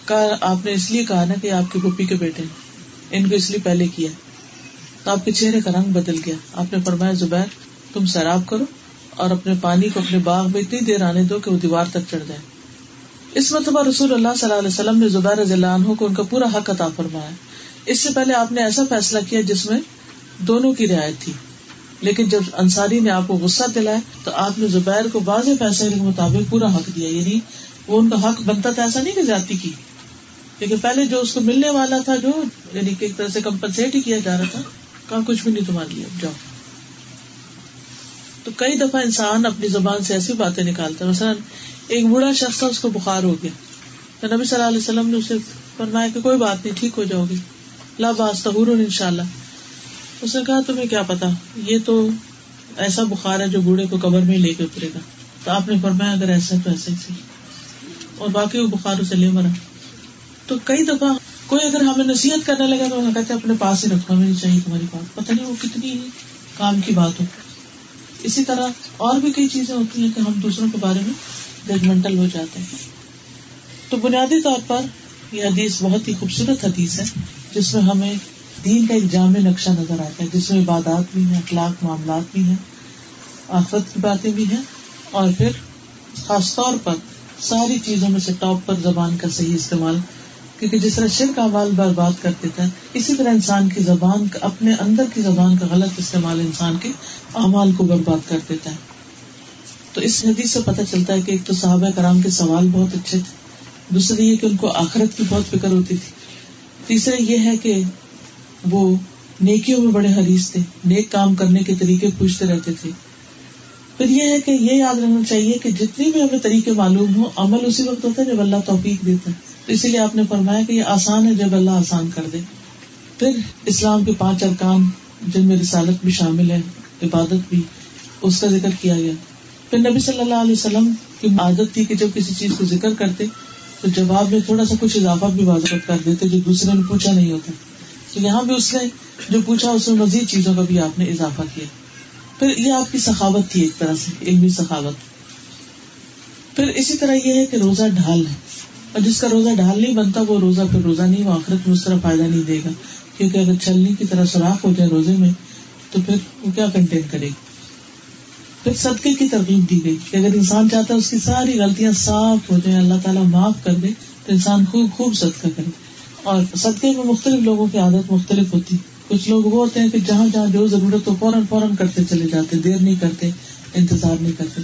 کہا، آپ نے اس لیے کہا نا کہ آپ کی پپی کے بیٹے ان کو اس لیے پہلے کیا۔ تو آپ کے چہرے کا رنگ بدل گیا۔ آپ نے فرمایا، زبیر تم سیراب کرو اور اپنے پانی کو اپنے باغ میں اتنی دیر آنے دو کہ وہ دیوار تک چڑھ جائے۔ اس مرتبہ رسول اللہ صلی اللہ علیہ وسلم نے زبیر رضی اللہ عنہ کو ان کا پورا حق عطا فرمایا۔ اس سے پہلے آپ نے ایسا فیصلہ کیا جس میں دونوں کی رعایت تھی۔ لیکن جب انصاری نے آپ کو غصہ دلایا تو آپ نے زبیر کو واضح فیصلے کے مطابق پورا حق دیا یعنی وہ ان کا حق بنتا تھا، ایسا نہیں کہ جاتی کی۔ لیکن پہلے جو اس کو ملنے والا تھا، جو یعنی کہ ایک طرح سے کمپنسیٹ ہی کیا جا رہا تھا کہاں کچھ بھی نہیں تمہارے لیے، جاؤ۔ تو کئی دفعہ انسان اپنی زبان سے ایسی باتیں نکالتا ہے۔ مثلاً ایک بوڑھا شخص تھا، اس کو بخار ہو گیا۔ تو نبی صلی اللہ علیہ وسلم نے اسے فرمایا کہ کوئی بات نہیں، ٹھیک ہو جاؤ گی لاباس تہور ان شاء اللہ۔ اس نے کہا، تمہیں کیا پتا؟ یہ تو ایسا بخار ہے جو بوڑھے کو کبر میں لے کے اترے گا۔ تو آپ نے فرمایا، اگر ایسا تو ایسا ہی اور باقی وہ بخار سے لے مرا۔ تو کئی دفعہ کوئی اگر ہمیں نصیحت کرنے لگا تو کہتے اچھا, اپنے پاس ہی رکھنا نہیں چاہیے تمہاری بات۔ پتہ نہیں وہ کتنی کام کی بات ہو۔ اسی طرح اور بھی کئی چیزیں ہوتی ہیں کہ ہم دوسروں کے بارے میں ججمنٹل ہو جاتے ہیں۔ تو بنیادی طور پر یہ حدیث بہت ہی خوبصورت حدیث ہے، جس میں ہمیں دین کا ایک جامع نقشہ نظر آتا ہے، جس میں عبادات بھی ہیں، اخلاق، معاملات بھی ہیں، آفت کی باتیں بھی ہیں، اور پھر خاص طور پر ساری چیزوں میں سے ٹاپ پر زبان کا صحیح استعمال، کیونکہ جس طرح شرک اعمال برباد کر دیتا ہے، اسی طرح انسان کی زبان اپنے اندر کی زبان کا غلط استعمال انسان کے اعمال کو برباد کر دیتا ہے۔ تو اس حدیث سے پتہ چلتا ہے کہ ایک تو صحابہ کرام کے سوال بہت اچھے تھے، دوسرے یہ کہ ان کو آخرت کی بہت فکر ہوتی تھی تیسرا یہ ہے کہ وہ نیکیوں میں بڑے حریث تھے، نیک کام کرنے کے طریقے پوچھتے رہتے تھے۔ پھر یہ ہے کہ یہ یاد رکھنا چاہیے کہ جتنی بھی ہمیں طریقے معلوم ہو عمل اسی وقت ہوتا ہے جب اللہ توفیق دیتا ہے۔ تو اسی لیے آپ نے فرمایا کہ یہ آسان ہے جب اللہ آسان کر دے۔ پھر اسلام کے پانچ ارکان جن میں رسالت بھی شامل ہے، عبادت بھی، اس کا ذکر کیا گیا۔ پھر نبی صلی اللہ علیہ وسلم کی عادت تھی کہ جب کسی چیز کو ذکر کرتے تو جواب میں تھوڑا سا کچھ اضافہ بھی واضح کر دیتے جو دوسرے نے پوچھا نہیں ہوتا۔ تو یہاں بھی اس نے جو پوچھا، اس میں مزید چیزوں کا بھی آپ نے اضافہ کیا۔ پھر یہ آپ کی سخاوت تھی ایک طرح سے، علمی سخاوت۔ پھر اسی طرح یہ ہے کہ روزہ ڈھال ہے۔ اور جس کا روزہ ڈھال نہیں بنتا، وہ روزہ پھر روزہ نہیں، وہ آخرت میں اس طرح فائدہ نہیں دے گا۔ کیونکہ اگر چلنے کی طرح سوراخ ہو جائے روزے میں، تو پھر وہ کیا کنٹین کرے گی؟ پھر صدقے کی ترغیب دی گئی کہ اگر انسان چاہتا ہے اس کی ساری غلطیاں صاف ہو جائیں، اللہ تعالیٰ معاف کر دے، تو انسان خوب خوب صدقہ کرے۔ اور صدقے میں مختلف لوگوں کی عادت مختلف ہوتی۔ کچھ لوگ وہ ہوتے ہیں کہ جہاں جہاں جو ضرورت ہو فوراً فوراً کرتے چلے جاتے، دیر نہیں کرتے، انتظار نہیں کرتے۔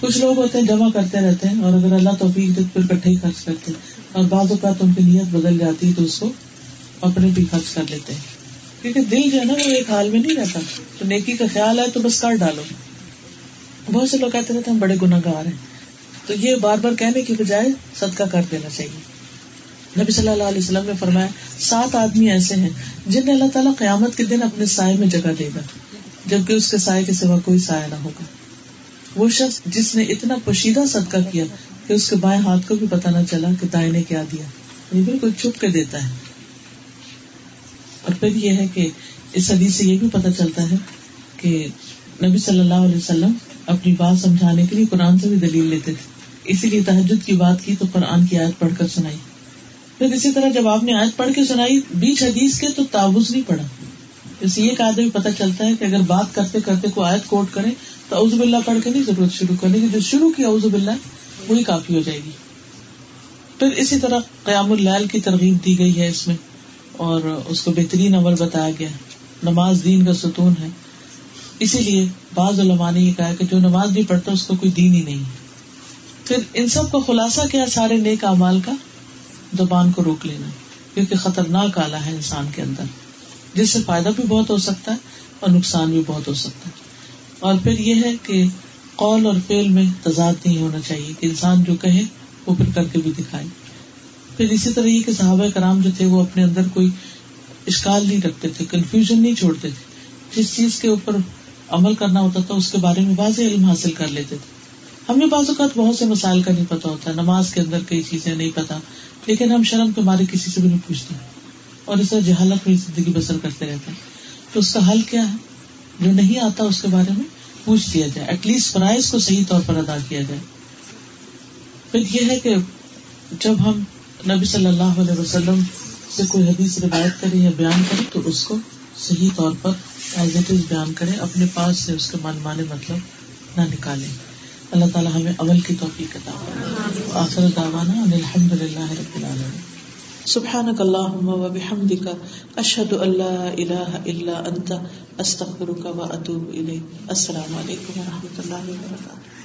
کچھ لوگ ہوتے ہیں جمع کرتے رہتے ہیں اور اگر اللہ توفیق دے پھر کٹھے ہی خرچ کرتے اور بعض اوقات ان کی نیت بدل جاتی ہے تو اس کو اپنے بھی خرچ کر لیتے ہیں۔ کیونکہ دل جو ہے نا وہ ایک حال میں نہیں رہتا۔ تو نیکی کا خیال ہے تو بس کر ڈالو۔ بہت سے لوگ کہتے رہتے ہم بڑے گناہ گار ہیں۔ تو یہ بار بار کہنے کی بجائے صدقہ کر دینا چاہیے۔ نبی صلی اللہ علیہ وسلم نے فرمایا، سات آدمی ایسے ہیں جنہیں اللہ تعالیٰ قیامت کے دن اپنے سائے میں جگہ دے گا، جبکہ اس کے سائے کے سوا کوئی سایہ نہ ہوگا۔ وہ شخص جس نے اتنا پوشیدہ صدقہ کیا کہ اس کے بائیں ہاتھ کو بھی پتا نہ چلا کہ دائیں نے کیا دیا۔ یہ بالکل چھپ کے دیتا ہے۔ اور پھر یہ ہے کہ اس حدیث سے یہ بھی پتا چلتا ہے کہ نبی صلی اللہ علیہ وسلم اپنی بات سمجھانے کے لیے قرآن سے بھی دلیل لیتے تھے۔ اسی لیے تحجد کی بات کی تو قرآن کی آیت پڑھ کر سنائی۔ پھر اسی طرح جب آپ نے آیت پڑھ کے سنائی بیچ حدیث کے تو تابوز نہیں پڑا اس یہ کہا بھی پتا چلتا ہے کہ اگر بات کرتے کرتے کوئی آیت کوٹ کرے تو اوز باللہ پڑھ کے نہیں ضرورت شروع کرنے کی جو شروع کیا اوز باللہ وہی کافی ہو جائے گی۔ پھر اسی طرح قیام العل کی ترغیب دی گئی ہے اس میں، اور اس کو بہترین عمل بتایا گیا ہے۔ نماز دین کا ستون ہے۔ اسی لیے بعض علماء نے یہ کہا کہ جو نماز نہیں پڑھتا اس کو کوئی دین ہی نہیں۔ ہے پھر ان سب کا خلاصہ کیا سارے نیک امال کا؟ زبان کو روک لینا، کیونکہ خطرناک آلہ ہے انسان کے اندر۔ جس سے فائدہ بھی بہت ہو سکتا ہے اور نقصان بھی بہت ہو سکتا ہے۔ اور پھر یہ ہے کہ قول اور فیل میں تضاد نہیں ہونا چاہیے کہ انسان جو کہے وہ پھر کر کے بھی دکھائے۔ پھر اسی طرح یہ کہ صحابہ کرام جو تھے وہ اپنے اندر کوئی اشکال نہیں رکھتے تھے کنفیوژن نہیں چھوڑتے تھے۔ جس چیز کے اوپر عمل کرنا ہوتا تھا اس کے بارے میں واضح علم حاصل کر لیتے تھے۔ ہمیں بعض اوقات بہت سے مسائل کا نہیں پتا ہوتا، نماز کے اندر کئی چیزیں نہیں پتا لیکن ہم شرم کے مارے کسی سے بھی نہیں پوچھتے اور اس طرح جہالت میں زندگی بسر کرتے رہتے ہیں۔ تو اس کا حل کیا ہے؟ جو نہیں آتا اس کے بارے میں پوچھ لیا جائے ایٹ لیسٹ فرائض کو صحیح طور پر ادا کیا جائے۔ پھر یہ ہے کہ جب ہم نبی صلی اللہ علیہ وسلم سے کوئی حدیث روایت کرے یا بیان کرے تو اس کو صحیح طور پر ایز اٹ از بیان کرے اپنے پاس سے اس کے من مانے مطلب نہ نکالے اللہ تعالیٰ ہمیں عمل کی توفیق عطا آخر دعوانا ان الحمد للہ رب العالمین۔ سبحانك اللهم وبحمدك اشهد ان لا اله الا انت استغفرك واتوب اليك السلام علیکم و رحمۃ اللہ وبرکاتہ۔